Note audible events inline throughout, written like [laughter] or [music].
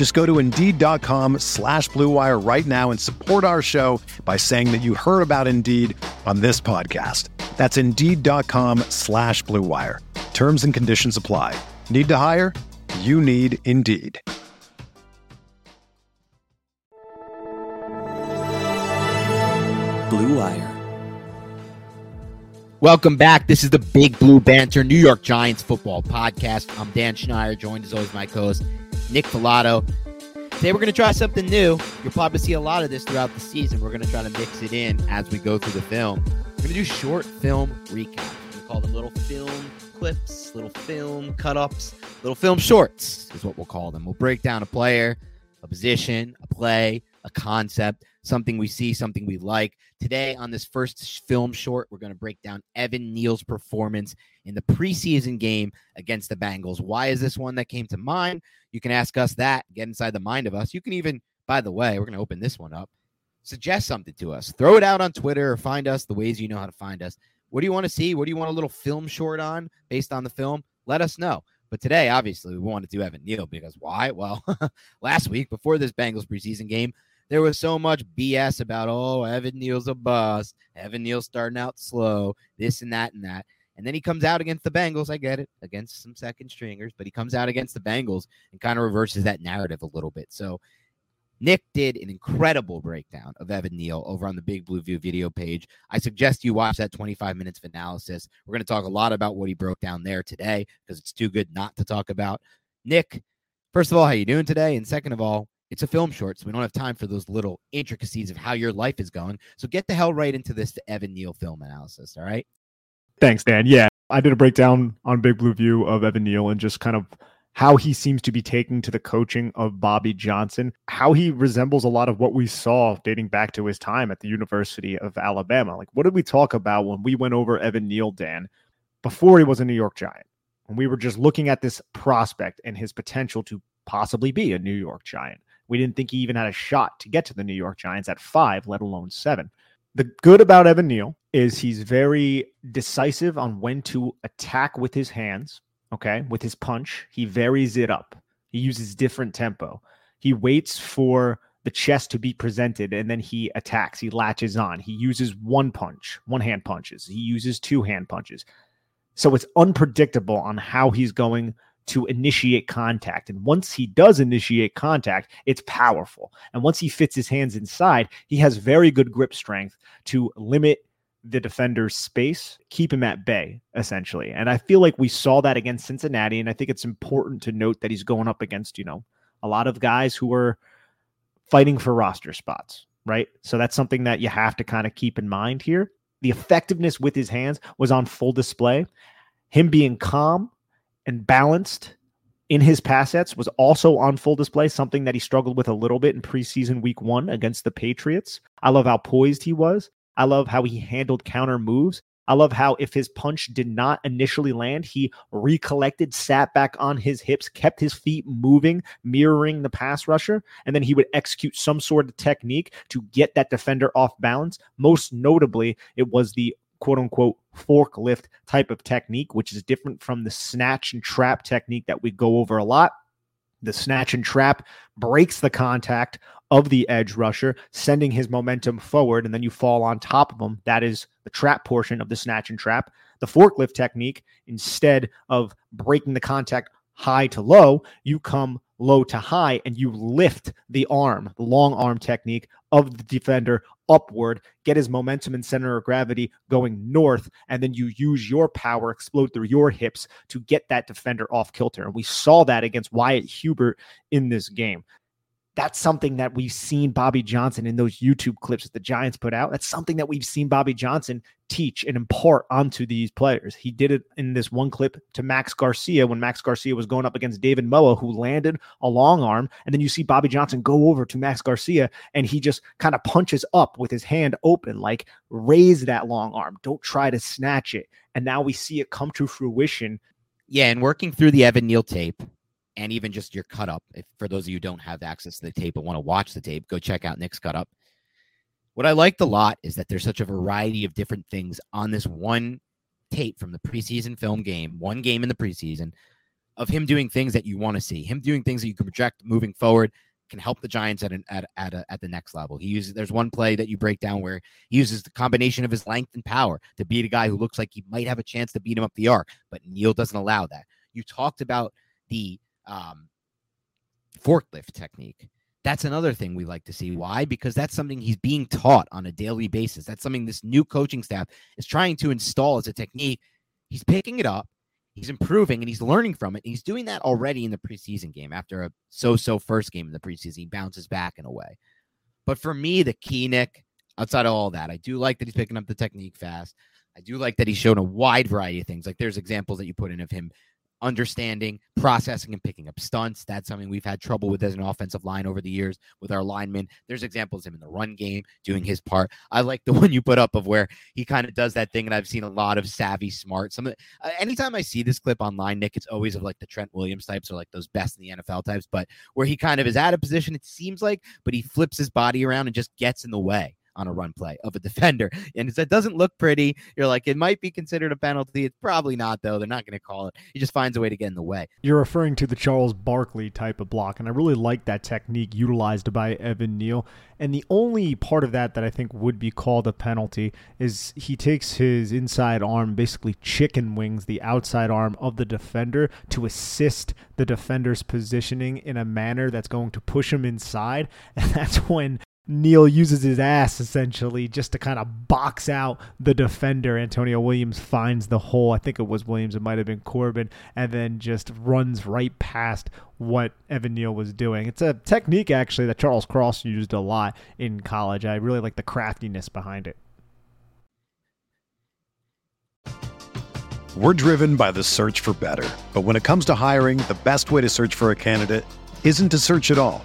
Just go to Indeed.com slash BlueWire right now and support our show by saying that you heard about Indeed on this podcast. That's Indeed.com slash BlueWire. Terms and conditions apply. Need to hire? You need Indeed. Blue Wire. Welcome back. This is the Big Blue Banter New York Giants football podcast. I'm Dan Schneider, joined as always by my co-host Nick Falato. Today we're going to try something new. You'll probably see a lot of this throughout the season. We're going to try to mix it in as we go through the film. We're going to do short film recaps. We call them little film clips, little film cut-ups, little film shorts is what we'll call them. We'll break down a player, a position, a play, a concept, something we see, something we like. Today, on this first film short, we're going to break down Evan Neal's performance in the preseason game against the Bengals. Why is this one that came to mind? You can ask us that, get inside the mind of us. You can even, by the way, we're going to open this one up. Suggest something to us. Throw it out on Twitter or find us the ways you know how to find us. What do you want to see? What do you want a little film short on based on the film? Let us know. But today, obviously, we want to do Evan Neal because why? Well, [laughs] last week before this Bengals preseason game, there was so much BS about, oh, Evan Neal's a bust. Evan Neal's starting out slow, this and that and that. And then he comes out against the Bengals. I get it, against some second stringers, but he comes out against the Bengals and kind of reverses that narrative a little bit. So Nick did an incredible breakdown of Evan Neal over on the Big Blue View video page. I suggest you watch that 25 minutes of analysis. We're going to talk a lot about what he broke down there today because it's too good not to talk about. Nick, first of all, how you doing today? And second of all, it's a film short, so we don't have time for those little intricacies of how your life is going. So get the hell right into this to Evan Neal film analysis. All right. Thanks, Dan. Yeah, I did a breakdown on Big Blue View of Evan Neal and just kind of how he seems to be taking to the coaching of Bobby Johnson, how he resembles a lot of what we saw dating back to his time at the University of Alabama. Like, what did we talk about when we went over Evan Neal, Dan, before he was a New York Giant? When we were just looking at this prospect and his potential to possibly be a New York Giant. We didn't think he even had a shot to get to the New York Giants at five, let alone seven. The good about Evan Neal is he's very decisive on when to attack with his hands. Okay. With his punch, he varies it up. He uses different tempo. He waits for the chest to be presented and then he attacks. He latches on. He uses one punch, one hand punches. He uses two hand punches. So it's unpredictable on how he's going to initiate contact. And once he does initiate contact, it's powerful. And once he fits his hands inside, he has very good grip strength to limit the defender's space, keep him at bay, essentially. And I feel like we saw that against Cincinnati. And I think it's important to note that he's going up against, you know, a lot of guys who are fighting for roster spots, right? So that's something that you have to kind of keep in mind here. The effectiveness with his hands was on full display. Him being calm and balanced in his pass sets was also on full display, something that he struggled with a little bit in preseason week one against the Patriots. I love how poised he was. I love how he handled counter moves. I love how if his punch did not initially land, he recollected, sat back on his hips, kept his feet moving, mirroring the pass rusher, and then he would execute some sort of technique to get that defender off balance. Most notably, it was the quote unquote forklift type of technique, which is different from the snatch and trap technique that we go over a lot. The snatch and trap breaks the contact of the edge rusher, sending his momentum forward, and then you fall on top of him. That is the trap portion of the snatch and trap. The forklift technique, instead of breaking the contact high to low, you come low to high and you lift the arm, the long arm technique of the defender upward, get his momentum and center of gravity going north, and then you use your power, explode through your hips to get that defender off kilter. And we saw that against Wyatt Hubert in this game that's something that we've seen Bobby Johnson in those YouTube clips that the Giants put out. That's something that we've seen Bobby Johnson teach and impart onto these players. He did it in this one clip to Max Garcia when Max Garcia was going up against David Moa, who landed a long arm. And then you see Bobby Johnson go over to Max Garcia and he just kind of punches up with his hand open, like raise that long arm. Don't try to snatch it. And now we see it come to fruition. Yeah, and working through the Evan Neal tape, and even just your cut up. If for those of you who don't have access to the tape but want to watch the tape, go check out Nick's cut up. What I liked a lot is that there's such a variety of different things on this one tape from the preseason film game, one game in the preseason, of him doing things that you want to see, him doing things that you can project moving forward, can help the Giants at an at at a, at the next level. He uses there's one play that you break down where he uses the combination of his length and power to beat a guy who looks like he might have a chance to beat him up the arc, but Neal doesn't allow that. You talked about the um, forklift technique. That's another thing we like to see. Why? Because that's something he's being taught on a daily basis. That's something this new coaching staff is trying to install as a technique. He's picking it up, he's improving, and he's learning from it. He's doing that already in the preseason game. After a so-so first game in the preseason, he bounces back in a way. But for me, the key, Nick, outside of all that, I do like that he's picking up the technique fast. I do like that he's shown a wide variety of things. Like there's examples that you put in of him understanding, processing, and picking up stunts. That's something we've had trouble with as an offensive line over the years with our linemen. There's examples of him in the run game doing his part. I like the [laughs] one you put up of where he kind of does that thing, and I've seen a lot of savvy, smart. Some of the, uh, anytime I see this clip online, Nick, it's always of like the Trent Williams types or like those best in the NFL types, but where he kind of is out of position, it seems like, but he flips his body around and just gets in the way on a run play of a [laughs] defender. And it doesn't look pretty. You're like, it might be considered a penalty. It's probably not, though. They're not going to call it. He just finds a way to get in the way. You're referring to the Charles Barkley type of block. And I really like that technique utilized by Evan Neal. And the only part of that that I think would be called a penalty is he takes his inside arm, basically chicken wings the outside arm of the defender to assist the defender's positioning in a manner that's going to push him inside. [laughs] And that's when Neal uses his ass essentially just to kind of box out the defender. Antonio Williams finds the hole. I think it was Williams, it might have been Corbin, and then just runs right past what Evan Neal was doing. It's a technique actually that Charles Cross used a lot in college. I really like the craftiness behind it. We're driven by the search for better. But when it comes to hiring, the best way to search for a candidate isn't to search at all.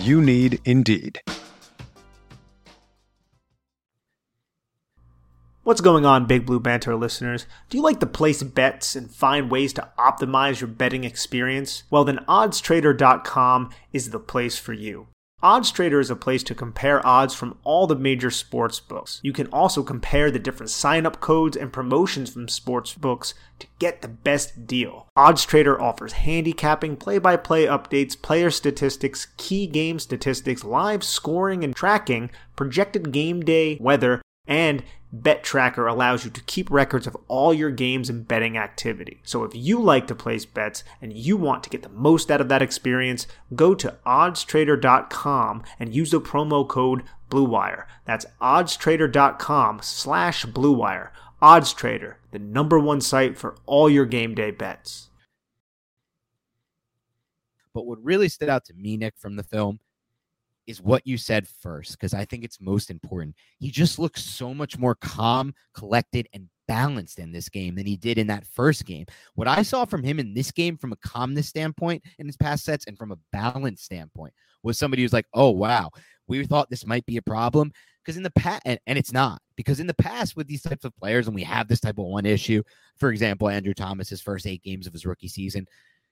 You need Indeed. What's going on, Big Blue Banter listeners? Do you like to place bets and find ways to optimize your betting experience? Well, then oddstrader.com is the place for you. OddsTrader is a place to compare odds from all the major sports books. You can also compare the different sign-up codes and promotions from sports books to get the best deal. OddsTrader offers handicapping, play-by-play updates, player statistics, key game statistics, live scoring and tracking, projected game day weather, and Bet Tracker allows you to keep records of all your games and betting activity. So if you like to place bets and you want to get the most out of that experience, go to oddstrader.com and use the promo code BlueWire. That's oddstrader.com slash BlueWire. OddsTrader, the number one site for all your game day bets. But what really stood out to me, Nick, from the film is what you said first, because I think it's most important. He just looks so much more calm, collected, and balanced in this game than he did in that first game. What I saw from him in this game, from a calmness standpoint in his pass sets and from a balance standpoint, was somebody who's like, oh, wow, we thought this might be a problem. Because in the past, and, and it's not, because in the past with these types of players, and we have this type of one issue, for example, Andrew Thomas, his first eight games of his rookie season,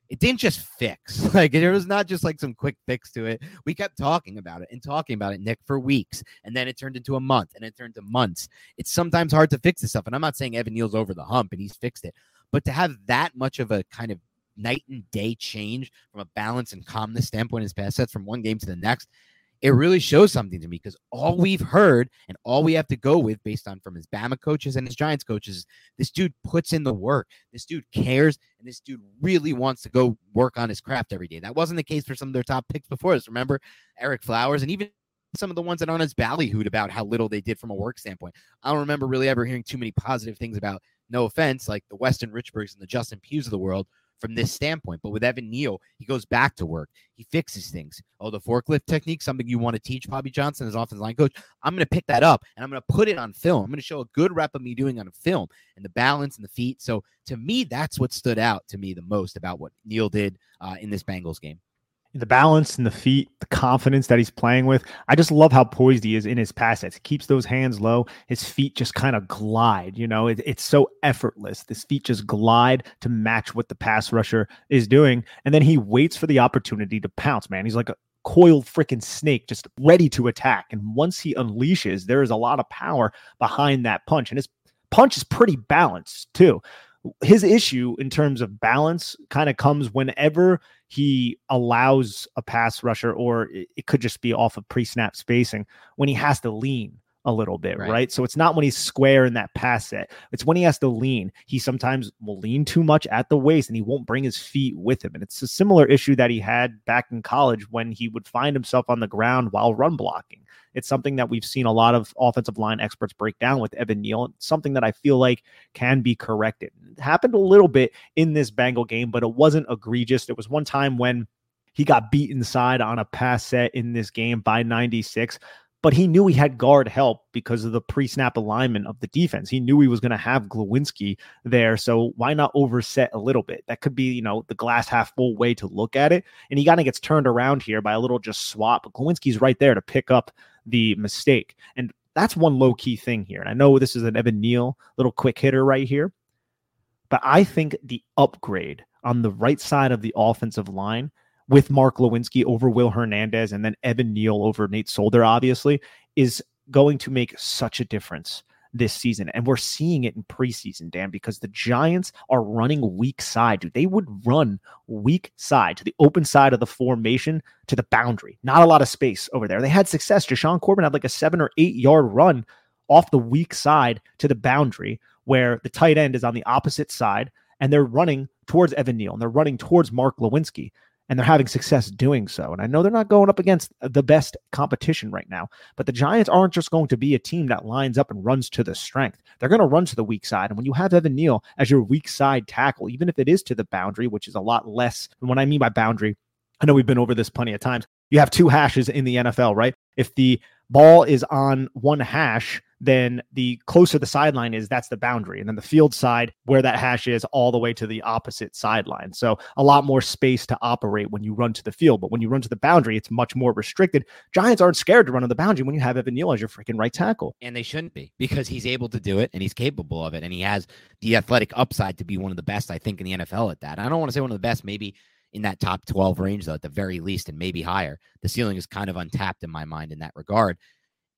it didn't just fix. [laughs] Like there was not just like some quick fix to it. We kept talking about it and talking about it, Nick, for weeks. And then it turned into a month and it turned to months. It's sometimes hard to fix this stuff. And I'm not saying Evan Neal's over the hump and he's fixed it, but to have that much of a kind of night and day change from a balance and calmness standpoint in his pass sets from one game to the next, it really shows something to me because all we've heard and all we have to go with based on from his Bama coaches and his Giants coaches, this dude puts in the work. This dude cares and this dude really wants to go work on his craft every day. That wasn't the case for some of their top picks before us. Remember Ereck Flowers and even some of the ones that aren't as ballyhooed about how little they did from a work standpoint. I don't remember really ever hearing too many positive things about, no offense, like the Weston Richburgs and the Justin Pughs of the world from this standpoint. But with Evan Neal, he goes back to work. He fixes things. Oh, the forklift technique, something you want to teach Bobby Johnson as offensive line coach. I'm going to pick that up and I'm going to put it on film. I'm going to show a good rep of me doing on a film and the balance and the feet. So to me, that's what stood out to me the most about what Neal did uh, in this Bengals game the balance and the feet, the confidence that he's playing with. I just love how poised he is in his pass sets. He keeps those hands low. His feet just kind of glide. You know, it, it's so effortless. His feet just glide to match what the pass rusher is doing. And then he waits for the opportunity to pounce, man. He's like a coiled freaking snake just ready to attack. And once he unleashes, there is a lot of power behind that punch. And his punch is pretty balanced too his issue in terms of balance kind of comes whenever he allows a pass rusher, or it could just be off of pre snap spacing when he has to lean a little bit, right. right. So it's not when he's square in that pass set. It's when he has to lean. He sometimes will lean too much at the waist and he won't bring his feet with him. And it's a similar issue that he had back in college when he would find himself on the ground while run blocking. It's something that we've seen a lot of offensive line experts break down with Evan Neal. It's something that I feel like can be corrected. It happened a little bit in this Bengal game, but it wasn't egregious. There was one time when he got beat inside on a pass set in this game by 96 but he knew he had guard help because of the pre-snap alignment of the defense. He knew he was going to have Glowinski there, so why not overset a little bit? That could be, you know, the glass half full way to look at it. And he kind of gets turned around here by a little just swap. Glowinski's right there to pick up the mistake, and that's one low key thing here. And I know this is an Evan Neal little quick hitter right here, but I think the upgrade on the right side of the offensive line with Mark Glowinski over Will Hernandez and then Evan Neal over Nate Solder, obviously, is going to make such a difference this season. And we're seeing it in preseason, Dan, because the Giants are running weak side. Dude, they would run weak side to the open side of the formation to the boundary. Not a lot of space over there. They had success. Jashaun Corbin had like a seven or eight yard run off the weak side to the boundary where the tight end is on the opposite side and they're running towards Evan Neal and they're running towards Mark Glowinski and they're having success doing so. And I know they're not going up against the best competition right now, but the Giants aren't just going to be a team that lines up and runs to the strength. They're going to run to the weak side. And when you have Evan Neal as your weak side tackle, even if it is to the boundary, which is a lot less, and what I mean by boundary, I know we've been over this plenty of times. You have two hashes in the NFL, right? If the ball is on one hash, then the closer the sideline is, that's the boundary. And then the field side, where that hash is, all the way to the opposite sideline. So a lot more space to operate when you run to the field. But when you run to the boundary, it's much more restricted. Giants aren't scared to run on the boundary when you have Evan Neal as your freaking right tackle. And they shouldn't be because he's able to do it and he's capable of it. And he has the athletic upside to be one of the best, I think, in the NFL at that. I don't want to say one of the best, maybe in that top 12 range, though, at the very least, and maybe higher. The ceiling is kind of untapped in my mind in that regard.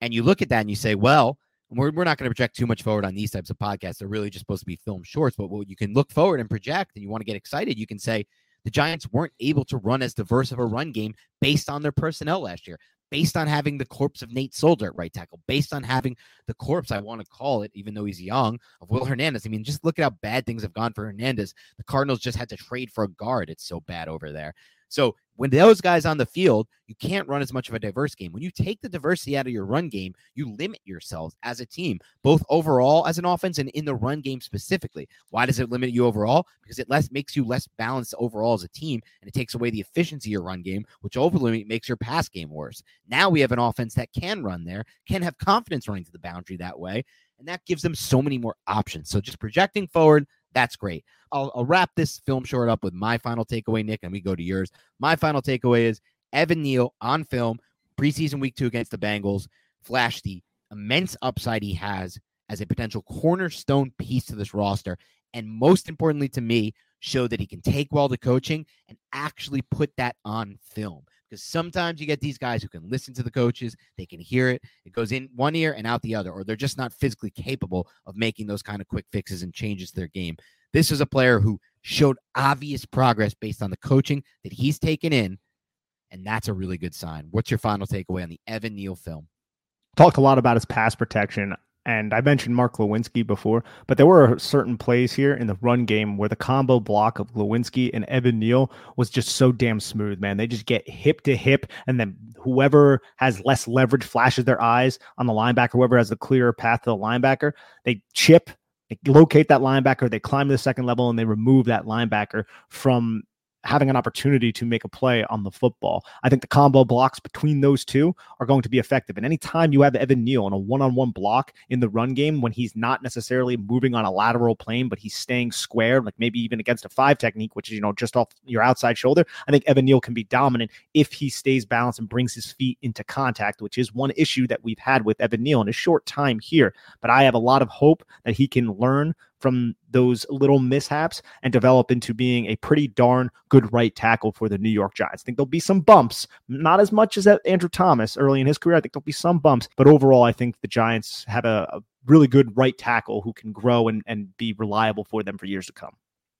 And you look at that and you say, well, we're, we're not going to project too much forward on these types of podcasts. They're really just supposed to be film shorts. But what you can look forward and project, and you want to get excited, you can say the Giants weren't able to run as diverse of a run game based on their personnel last year, based on having the corpse of Nate Solder at right tackle, based on having the corpse, I want to call it, even though he's young, of Will Hernandez. I mean, just look at how bad things have gone for Hernandez. The Cardinals just had to trade for a guard. It's so bad over there. So when those guys on the field, you can't run as much of a diverse game. When you take the diversity out of your run game, you limit yourselves as a team, both overall as an offense and in the run game specifically. Why does it limit you overall? Because it less makes you less balanced overall as a team, and it takes away the efficiency of your run game, which overly makes your pass game worse. Now we have an offense that can run there, can have confidence running to the boundary that way, and that gives them so many more options. So just projecting forward, that's great. I'll, I'll wrap this film short up with my final takeaway, Nick, and we go to yours. My final takeaway is Evan Neal on film, preseason week two against the Bengals, flashed the immense upside he has as a potential cornerstone piece to this roster. And most importantly to me, show that he can take well to coaching and actually put that on film. Because sometimes you get these guys who can listen to the coaches, they can hear it, it goes in one ear and out the other, or they're just not physically capable of making those kind of quick fixes and changes to their game. This is a player who showed obvious progress based on the coaching that he's taken in, and that's a really good sign. What's your final takeaway on the Evan Neal film? Talked a lot about his pass protection. And I mentioned Mark Glowinski before, but there were certain plays here in the run game where the combo block of Glowinski and Evan Neal was just so damn smooth, man. They just get hip to hip, and then whoever has less leverage flashes their eyes on the linebacker, whoever has the clearer path to the linebacker, they chip they locate that linebacker, they climb to the second level, and they remove that linebacker from having an opportunity to make a play on the football. I think the combo blocks between those two are going to be effective. And anytime you have Evan Neal on a one on one block in the run game when he's not necessarily moving on a lateral plane, but he's staying square, like maybe even against a five technique, which is, you know, just off your outside shoulder, I think Evan Neal can be dominant if he stays balanced and brings his feet into contact, which is one issue that we've had with Evan Neal in a short time here. But I have a lot of hope that he can learn from those little mishaps and develop into being a pretty darn good right tackle for the New York Giants. I think there'll be some bumps, not as much as Andrew Thomas early in his career. I think there'll be some bumps, but overall, I think the Giants have a, a really good right tackle who can grow and, and be reliable for them for years to come.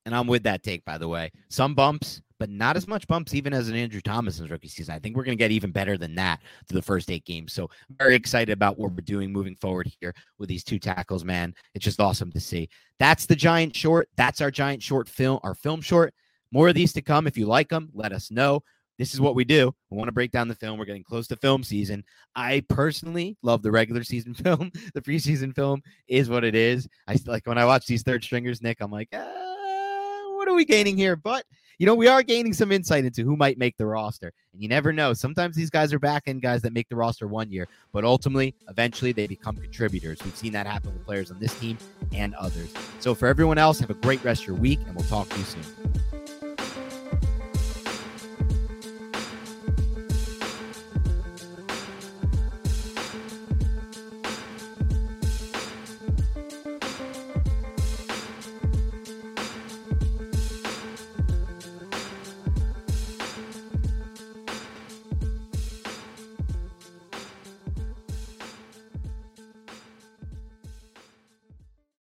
And I'm with that take, by the way. Some bumps, but not as much bumps even as an Andrew Thomas's rookie season. I think we're going to get even better than that to the first eight games. So very excited about what we're doing moving forward here with these two tackles, man. It's just awesome to see. That's the giant short. That's our giant short film, our film short. More of these to come. If you like them, let us know. This is what we do. We want to break down the film. We're getting close to film season. I personally love the regular season [laughs] film. The preseason film is what it is. I like when I watch these third stringers, Nick. I'm like, ah, what are we gaining here? But you know, we are gaining some insight into who might make the roster. And you never know. Sometimes these guys are back end guys that make the roster one year, but ultimately, eventually, they become contributors. We've seen that happen with players on this team and others. So for everyone else, have a great rest of your week, and we'll talk to you soon.